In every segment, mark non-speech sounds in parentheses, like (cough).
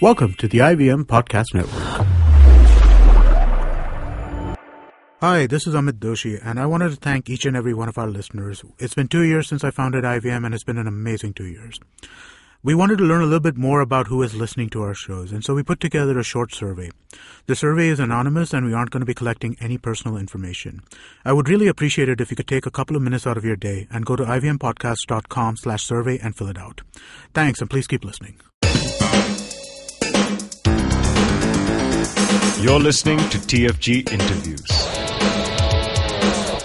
Welcome to the IVM Podcast Network. Hi, this is Amit Doshi, and I wanted to thank each and every one of our listeners. It's been two years since I founded IVM, and it's been an amazing two years. We wanted to learn a little bit more about who is listening to our shows, and so we put together a short survey. The survey is anonymous, and we aren't going to be collecting any personal information. I would really appreciate it if you could take a couple of minutes out of your day and go to ivmpodcast.com slash survey and fill it out. Thanks, and please keep listening. You're listening to TFG Interviews.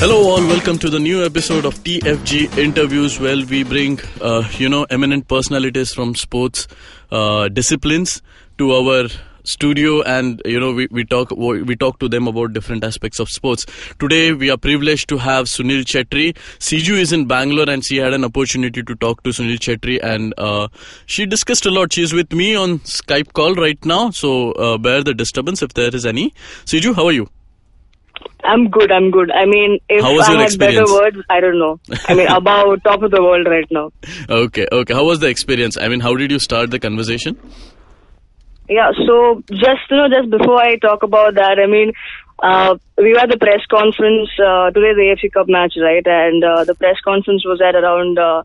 Hello, all. Welcome to the new episode of TFG Interviews. Well, we bring, uh, you know, eminent personalities from sports uh, disciplines to our studio and you know we, we talk we talk to them about different aspects of sports today we are privileged to have sunil Chhetri siju is in bangalore and she had an opportunity to talk to sunil Chhetri and uh, she discussed a lot she is with me on skype call right now so uh, bear the disturbance if there is any siju how are you I'm good. I'm good. I mean, if I had better words, I don't know. I mean, (laughs) about top of the world right now. okay okay how was the experience i mean how did you start the conversation Yeah. So just you know, just before I talk about that, I mean, uh, we were at the press conference uh, today, the AFC Cup match, right? And uh, the press conference was at around uh,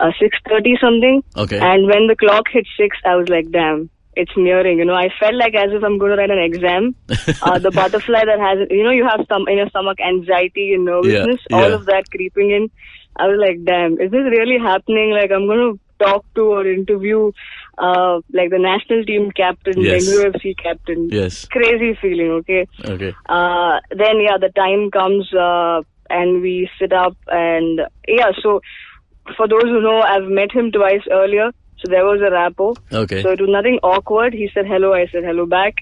uh, six thirty something. Okay. And when the clock hit six, I was like, damn. It's nearing, you know. I felt like as if I'm going to write an exam. (laughs) uh, the butterfly that has, you know, you have some in your stomach anxiety and nervousness, all yeah. of that creeping in. I was like, damn, is this really happening? Like, I'm going to talk to or interview, uh, like the national team captain, Yes. Bengaluru FC captain. yes Crazy feeling, okay? okay Uh, then, yeah, the time comes, uh, and we sit up and, yeah, so for those who know, I've met him twice earlier. So there was a rapport. okay So it was nothing awkward. He said hello, I said hello back.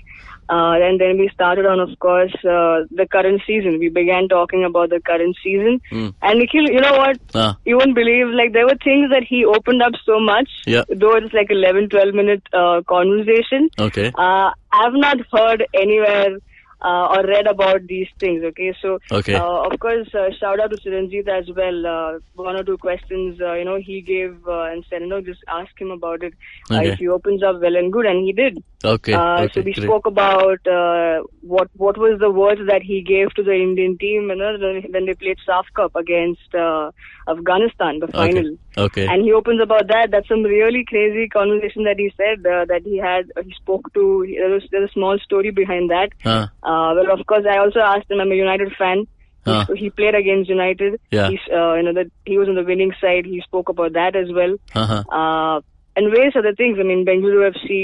Uh, and then we started on, of course, uh, the current season. We began talking about the current season. Mm. And Nikhil, you know what? ah You won't believe, like, there were things that he opened up so much. Yeah. Though it's like 11, 12 minute uh, conversation. okay Uh, I've not heard anywhere uh, or read about these things. Okay, so Okay. uh, of course, uh, shout out to Chiranjeev as well. Uh, one or two questions, uh, you know, he gave uh, and said, you know, just ask him about it. Uh, Okay. if he opens up well and good, and he did. okay Uh, okay so we great. spoke about uh, what what was the words that he gave to the Indian team, you know, when when they played SAFF Cup against uh, Afghanistan, the final. Okay And he opens about that. That's some really crazy conversation that he said uh, that he had. He spoke to. There was there's a small story behind that. Ah, Uh, well, of course, I also asked him. I'm a United fan. He- Ah. He played against United. Yeah. He's, uh, you know that he was on the winning side. He spoke about that as well. uh-huh. Uh, and various other things. I mean, Bengaluru FC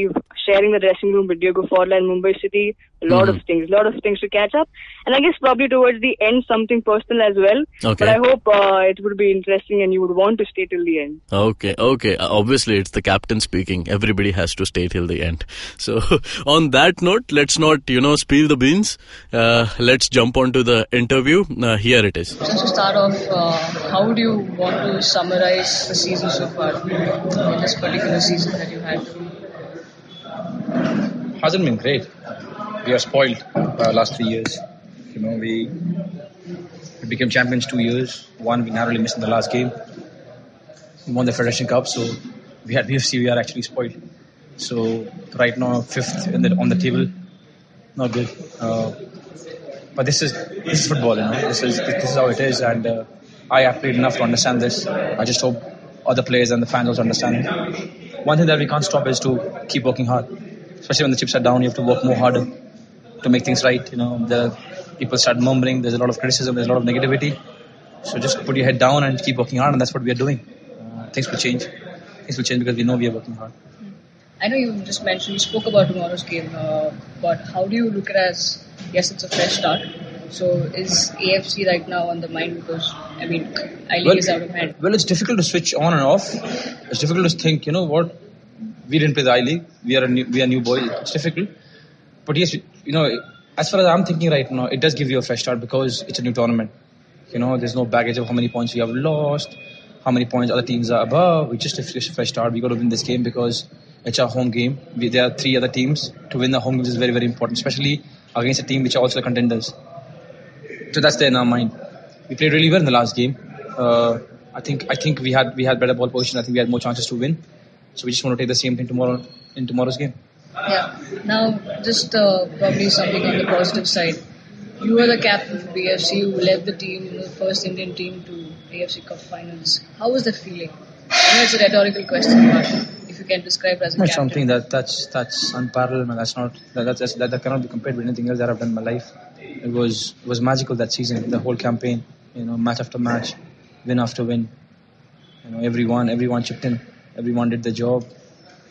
sharing the dressing room with Diego Forlan, Mumbai City. A lot Mm-hmm. of things. A lot of things to catch up. And I guess probably towards the end, something personal as well. Okay. But I hope uh, it would be interesting and you would want to stay till the end. Okay, okay. Uh, Obviously, it's the captain speaking. Everybody has to stay till the end. (laughs) So, (laughs) on that note, let's not, you know, spill the beans. Uh, let's jump on to the interview. Uh, here it is. Just to start off, uh, how would you want to summarize the season so far? In this particular season that you had? hasn't been great. We are spoiled by last three years. You know, we, we became champions two years. One, we narrowly missed in the last game. We won the Federation Cup, so we had BFC. We are actually spoiled. So right now, fifth the, on the table, not good. Uh, but this is this is football, you know. This is this is how it is, and uh, I have played enough to understand this. I just hope other players and the fans also understand it. One thing that we can't stop is to keep working hard, especially when the chips are down. You have to work more harder to make things right. You know, the people start murmuring. There's a lot of criticism. There's a lot of negativity. So just put your head down and keep working hard, and that's what we are doing. Uh, things will change. Things will change because we know we are working hard. I know you just mentioned you spoke about tomorrow's game, uh, but how do you look at it as yes, it's a fresh start. So is AFC right now on the mind because I mean, I league is out of hand. Well, it's difficult to switch on and off. It's difficult to think, you know what? We didn't play the I League. We are a new, we are new boys. It's difficult. But yes, you know, as far as I'm thinking right now, it does give you a fresh start because it's a new tournament. You know, there's no baggage of how many points we have lost, how many points other teams are above. We just a fresh, fresh start. We got to win this game because it's our home game. We, there are three other teams. To win the home games is very, very important, especially against a team which are also contenders. So that's there in our mind. We played really well in the last game. Uh, I think I think we had we had better ball position. I think we had more chances to win. So we just want to take the same thing tomorrow in tomorrow's game. Yeah. Now, just uh, probably something on the positive side. You were the captain for BFC. You led the team, the first Indian team to AFC Cup finals. How was that feeling? I know it's a rhetorical question, but if you can describe it as a captain. something that that's that's unparalleled, man. That's not that, that's, that, that cannot be compared with anything else that I've done in my life. It was it was magical that season, the whole campaign. You know, match after match, win after win. You know, everyone everyone chipped in, everyone did the job.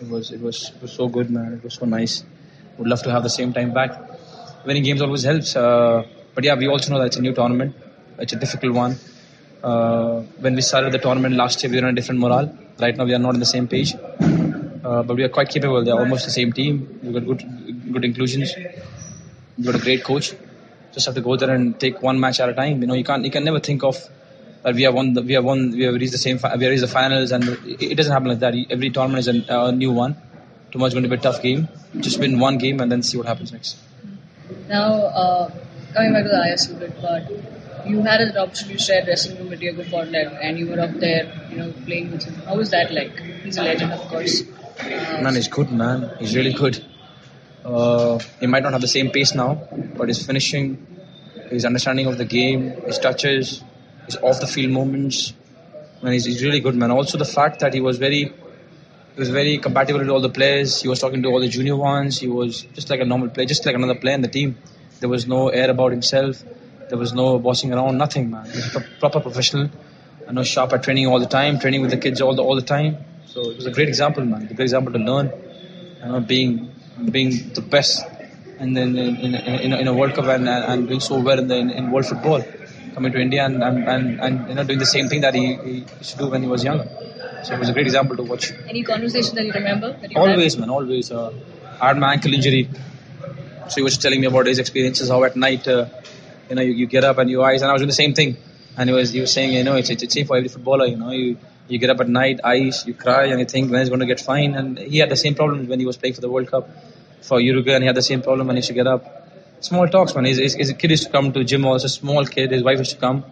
It was it was it was so good, man. It was so nice. Would love to have the same time back. Winning games always helps, uh, but yeah, we also know that it's a new tournament. It's a difficult one. Uh, when we started the tournament last year, we were on a different morale. Right now, we are not on the same page. Uh, but we are quite capable. They're almost the same team. We've got good, good inclusions. We've got a great coach. Just have to go there and take one match at a time. You know, you can't, you can never think of that we have won, the, we have won, we have reached the same, fi- we have reached the finals, and it, it doesn't happen like that. Every tournament is a, a new one. Tomorrow's going to be a tough game. Just win one game and then see what happens next. Now, uh, coming back to the ISL bit, but you had an opportunity to share dressing room with Diego Forlan, and you were up there, you know, playing with him. How was that like? He's a legend, of course. Uh, Man, he's good, man. He's really good. Uh, he might not have the same pace now, but his finishing, his understanding of the game, his touches, his off the field moments, man, he's, he's really good, man. Also, the fact that he was very, he was very compatible with all the players. He was talking to all the junior ones. He was just like a normal player, just like another player in the team. There was no air about himself. There was no bossing around, nothing, man. He was a proper professional. I know sharp at training all the time, training with the kids all the all the time. So it was a great example, man. A great example to learn. You know, being being the best, and then in, in, in, a, in a World Cup and, and doing so well in, the, in, in world football, coming to India and, and, and, and you know doing the same thing that he, he used to do when he was young. So it was a great example to watch. any conversation that you remember? That you had? Always, man, always. Uh, I had my ankle injury, so he was telling me about his experiences. How at night, uh, you know, you, you get up and your eyes, and I was doing the same thing. And he was, he was saying, you know, it's, it's, it's same for every footballer. You know, you you get up at night, eyes, you cry, and you think when he's going to get fine. And he had the same problem when he was playing for the World Cup for Uruguay, and he had the same problem when he used to get up. Small talks, man. His, his, his kid used to come to gym also, small kid. His wife used to come.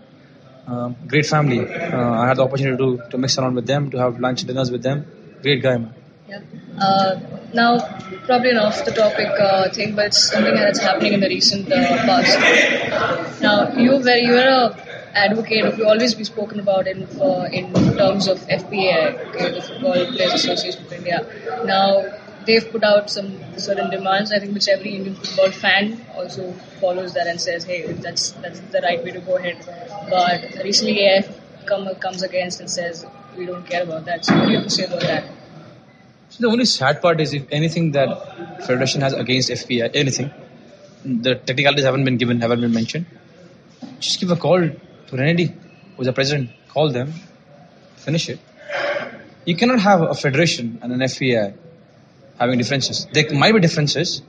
Um, great family. Uh, I had the opportunity to, to mix around with them, to have lunch, dinners with them. Great guy, man. Yeah. Uh, now, probably an off the topic uh, thing, but it's something that's happening in the recent uh, past. Now, you were you were a advocate of you always be spoken about in uh, in terms of FPA, okay, the Football Players Association of India. Now, they've put out some certain demands. I think which every Indian football fan also follows that and says, "Hey, that's that's the right way to go ahead." But recently, AF come, comes against and says, "We don't care about that." So, what do you have to say about that? So the only sad part is if anything that Federation has against FPI, anything, the technicalities haven't been given, haven't been mentioned. Just give a call to Renedy, who's the president. Call them, finish it. You cannot have a federation and an FPI having differences. There might be differences.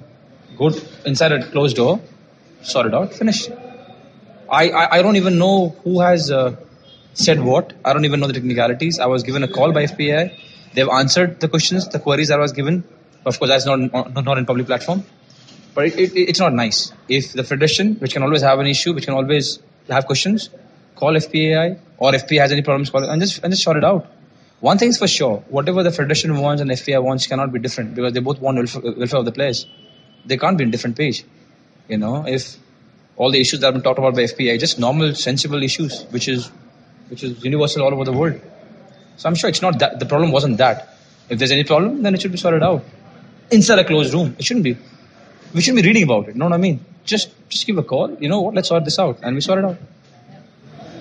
Go inside a closed door, sort it out, finish. I, I, I don't even know who has uh, said what. I don't even know the technicalities. I was given a call by FPI. They've answered the questions, the queries I was given. Of course, that's not not, in public platform. But it, it, it's not nice. If the federation, which can always have an issue, which can always have questions, call FPAI or FPA has any problems, call it and just and just sort it out. One thing is for sure: whatever the federation wants and FPI wants cannot be different because they both want welfare, of the players. They can't be in different page. You know, if all the issues that have been talked about by FPI, just normal, sensible issues, which is which is universal all over the world. So I'm sure it's not that the problem wasn't that. If there's any problem, then it should be sorted out inside a closed room. It shouldn't be. We shouldn't be reading about it. You know what I mean? Just just give a call. You know what? Let's sort this out, and we sort it out.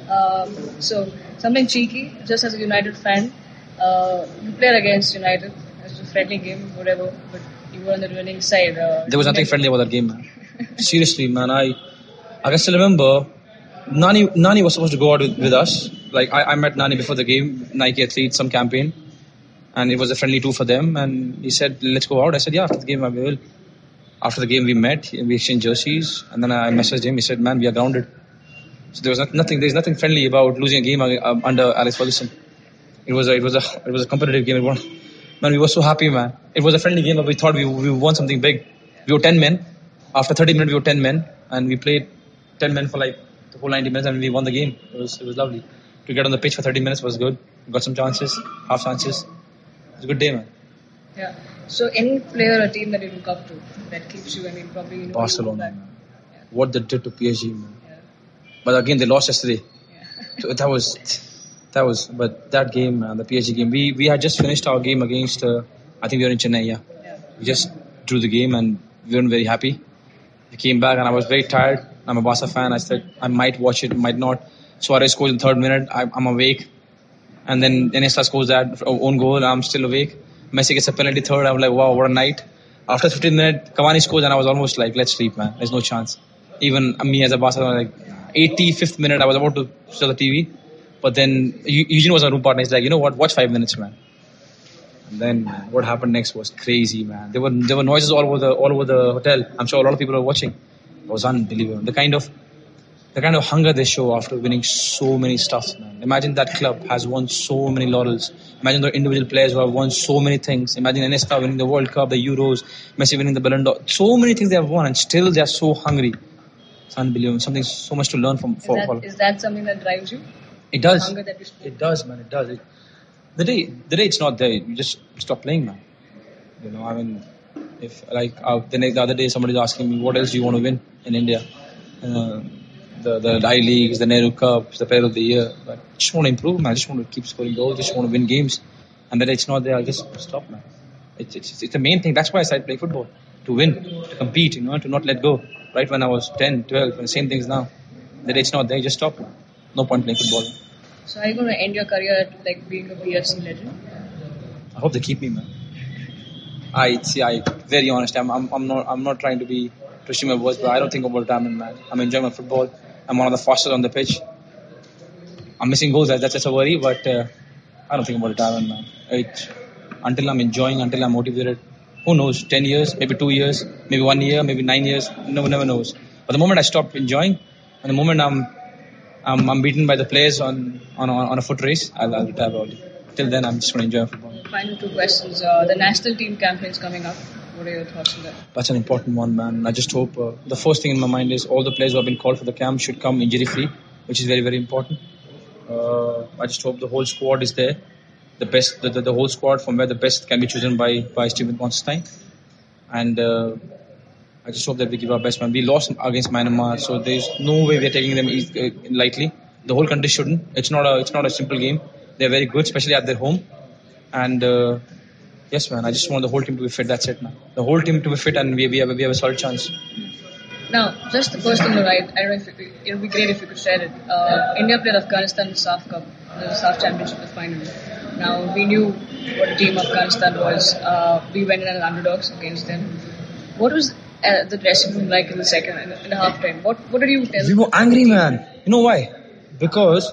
Um, so something cheeky, just as a United fan, uh, you played against United. It was a friendly game, whatever, but you were on the winning side. Uh, There was nothing friendly about that game, man. (laughs) Seriously, man. I I can still remember. Nani Nani was supposed to go out with, with us. Like I, I met Nani before the game, Nike Athlete, some campaign, and it was a friendly two for them. And he said, "Let's go out." I said, "Yeah." After the game, I will. After the game, we met, we exchanged jerseys, and then I messaged him. He said, "Man, we are grounded." So there was not, nothing. There's nothing friendly about losing a game uh, under Alex Ferguson. It was a, it was a, it was a competitive game. It was, man, we were so happy, man. It was a friendly game, but we thought we, we won something big. We were 10 men. After 30 minutes, we were 10 men, and we played 10 men for like the whole 90 minutes, and we won the game. It was, it was lovely. To get on the pitch for 30 minutes was good. We got some chances, half chances. It was a good day, man. Yeah. So any player or team that you look up to that keeps you, I mean, probably you know, Barcelona, back. man. What they did to PSG, man. Yeah. But again, they lost yesterday. Yeah. So that was, (laughs) that was. But that game, man, the PSG game. We we had just finished our game against. Uh, I think we were in Chennai. Yeah. yeah. We just drew the game and we weren't very happy. We came back and I was very tired. I'm a Barca fan. I said I might watch it, might not. Suarez scores in the third minute. I, I'm awake. And then Iniesta scores that own goal. I'm still awake. Messi gets a penalty third. I'm like, wow, what a night. After 15 minutes, Cavani scores and I was almost like, let's sleep, man. There's no chance. Even me as a Barca like 85th minute, I was about to switch the TV. But then Eu- Eugene was a room partner. He's like, you know what? Watch five minutes, man. And then what happened next was crazy, man. There were there were noises all over the all over the hotel. I'm sure a lot of people were watching. It was unbelievable. The kind of the kind of hunger they show after winning so many stuffs, man. Imagine that club has won so many laurels. Imagine the individual players who have won so many things. Imagine Iniesta winning the World Cup, the Euros, Messi winning the Ballon d'Or. So many things they have won, and still they are so hungry. It's unbelievable. Something so much to learn from. Is For, that, for is that something that drives you? It does. Hunger that you It does, man. It does. It, the day, the day it's not there, you just stop playing, man. You know, I mean, if like uh, the, next, the other day somebody's asking me, what else do you want to win in India? Uh, the the I leagues, the Nehru Cups, the Player of the Year. But I just want to improve, man. I just want to keep scoring goals. I Just want to win games. And the day it's not there, I just stop, man. It's, it's, it's the main thing. That's why I started playing football. To win, to compete, you know, to not let go. Right when I was 10, 12, and the same things now. The day it's not there, just stop. No point playing football. So are you going to end your career at like being a BFC legend? I hope they keep me, man. I see. I very honest. I'm. I'm, I'm not. I'm not trying to be twisting my words, but I don't think about retirement, man. I'm enjoying my football. I'm one of the fastest on the pitch. I'm missing goals. That's that's just a worry, but uh, I don't think about retirement, man. It, until I'm enjoying, until I'm motivated. Who knows? Ten years, maybe two years, maybe one year, maybe nine years. No one never knows. But the moment I stop enjoying, and the moment I'm, I'm, I'm beaten by the players on on, on, a foot race, I'll, I'll retire early. Till then, I'm just going to enjoy football. Final two questions. Uh, the national team campaign's coming up. What are your thoughts on that? That's an important one, man. I just hope uh, the first thing in my mind is all the players who have been called for the camp should come injury free, which is very, very important. Uh, I just hope the whole squad is there, the best, the, the, the whole squad from where the best can be chosen by by Stephen Constantine, and uh, I just hope that we give our best, man. We lost against Myanmar, so there's no way we're taking them uh, lightly. The whole country shouldn't. It's not a it's not a simple game. They're very good, especially at their home, and. Uh, Yes, man. I just want the whole team to be fit. That's it, man. The whole team to be fit, and we, we have a, we have a solid chance. Now, just the first thing, right? I don't know if it, would be great if you could share it. Uh, India played Afghanistan in the SAFF Cup, the SAFF Championship, the final. Now, we knew what a team Afghanistan was. Uh, we went in as underdogs against them. What was uh, the dressing room like in the second, in the, half time? What, what did you tell We were angry, man. You know why? Because,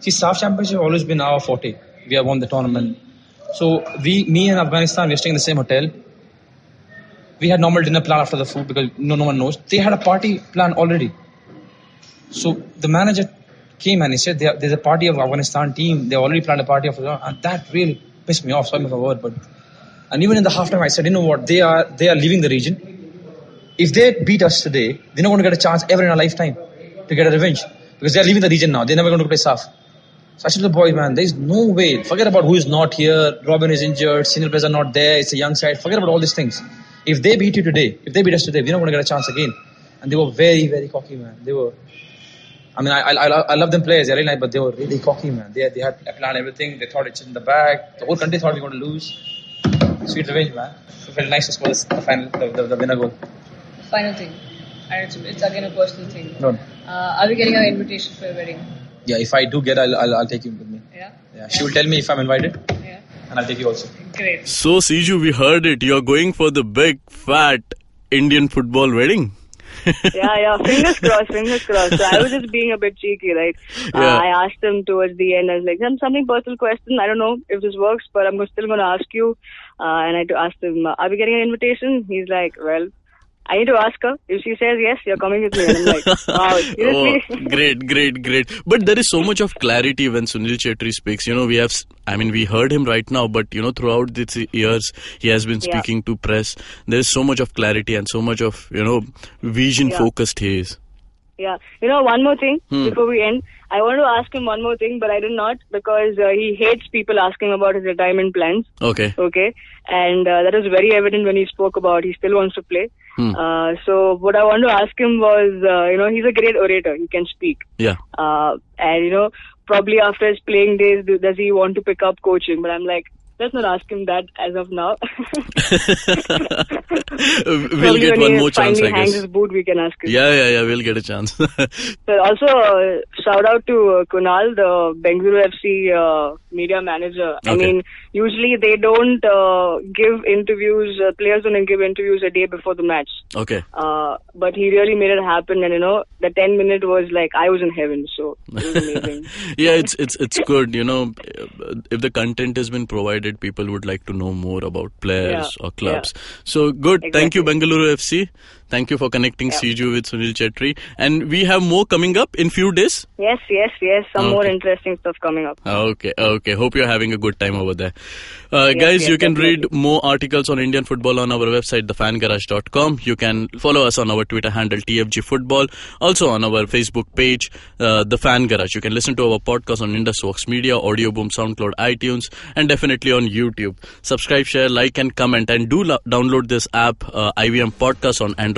see, SAFF Championship has always been our forte. We have won the tournament. So, we, me and Afghanistan, we are staying in the same hotel. We had normal dinner plan after the food because no, no one knows. They had a party plan already. So, the manager came and he said, "There- there's a party of Afghanistan team. They already planned a party of and that really pissed me off. Sorry for the word, but and even in the halftime, I said, you know what? They are they are leaving the region. If they beat us today, they're not going to get a chance ever in a lifetime to get a revenge because they're leaving the region now. They're never going to play SAFF. So I the boys, man, there's no way. Forget about who is not here. Robin is injured. Senior players are not there. It's a young side. Forget about all these things. If they beat you today, if they beat us today, we're not going to get a chance again. And they were very, very cocky, man. They were. I mean, I, I, I I love them players, they're really nice, but they were really cocky, man. They, they had planned everything. They thought it's in the bag. The whole country thought we were going to lose. Sweet revenge, man. It felt nice to score the final, the, the, the winner goal. Final thing. And it's, it's again a personal thing. No. Uh, are we getting an invitation for your wedding? Yeah, if I do get, I'll, I'll, I'll take you with me. Yeah? Yeah, she will tell me if I'm invited, Yeah. and I'll take you also. Great. So, Siju, we heard it. You're going for the big, fat Indian football wedding. (laughs) yeah, yeah. Fingers crossed, fingers crossed. So I was just being a bit cheeky, right? Uh, Yeah. I asked him towards the end. I was like, "Some something personal question. I don't know if this works, but I'm still going to ask you." Uh, and I asked him, uh, "Are we getting an invitation?" He's like, "Well." I need to ask her. If she says yes, you're coming with me. And I'm like, (laughs) wow, oh, great, great, great. But there is so much of clarity when Sunil Chhetri speaks. You know, we have, I mean, we heard him right now, but you know, throughout these years, he has been Yeah. speaking to press. There is so much of clarity and so much of, you know, vision Yeah. focused he is. Yeah. You know, one more thing Hmm. before we end. I want to ask him one more thing, but I did not because uh, he hates people asking about his retirement plans. Okay. Okay, and uh, that was very evident when he spoke about he still wants to play. Hmm. Uh, so what I want to ask him was, uh, you know, he's a great orator. He can speak, Yeah. uh, and you know, probably after his playing days, do- does he want to pick up coaching? But I'm like, let's not ask him that as of now. (laughs) (laughs) we'll get one more chance, I guess. his boot, we can ask him. Yeah, yeah, yeah. We'll get a chance. (laughs) So also, uh, shout out to uh, Kunal, the Bengaluru FC uh, media manager. I mean, usually they don't uh, give interviews, uh, players don't give interviews a day before the match. okay. Uh, but he really made it happen, and you know, the 10 minute was like I was in heaven, so it was amazing. yeah, it's it's it's good. You know, if the content has been provided, people would like to know more about players Yeah, or clubs. So good. Thank you, Bengaluru FC. Thank you for connecting Yeah. With Sunil Chhetri. And we have more coming up in few days. yes, yes, yes. Some more interesting stuff coming up. Okay, okay. Hope you're having a good time over there. Uh, Yes, guys, yes, you can read more articles on Indian football on our website, thefangarage.com. You can follow us on our Twitter handle, TFG Football. Also on our Facebook page, uh, The Fan Garage. You can listen to our podcast on Indusvox Media, Audioboom, SoundCloud, iTunes, and definitely on YouTube. Subscribe, share, like, and comment. And do lo- download this app, uh, IVM Podcast on Android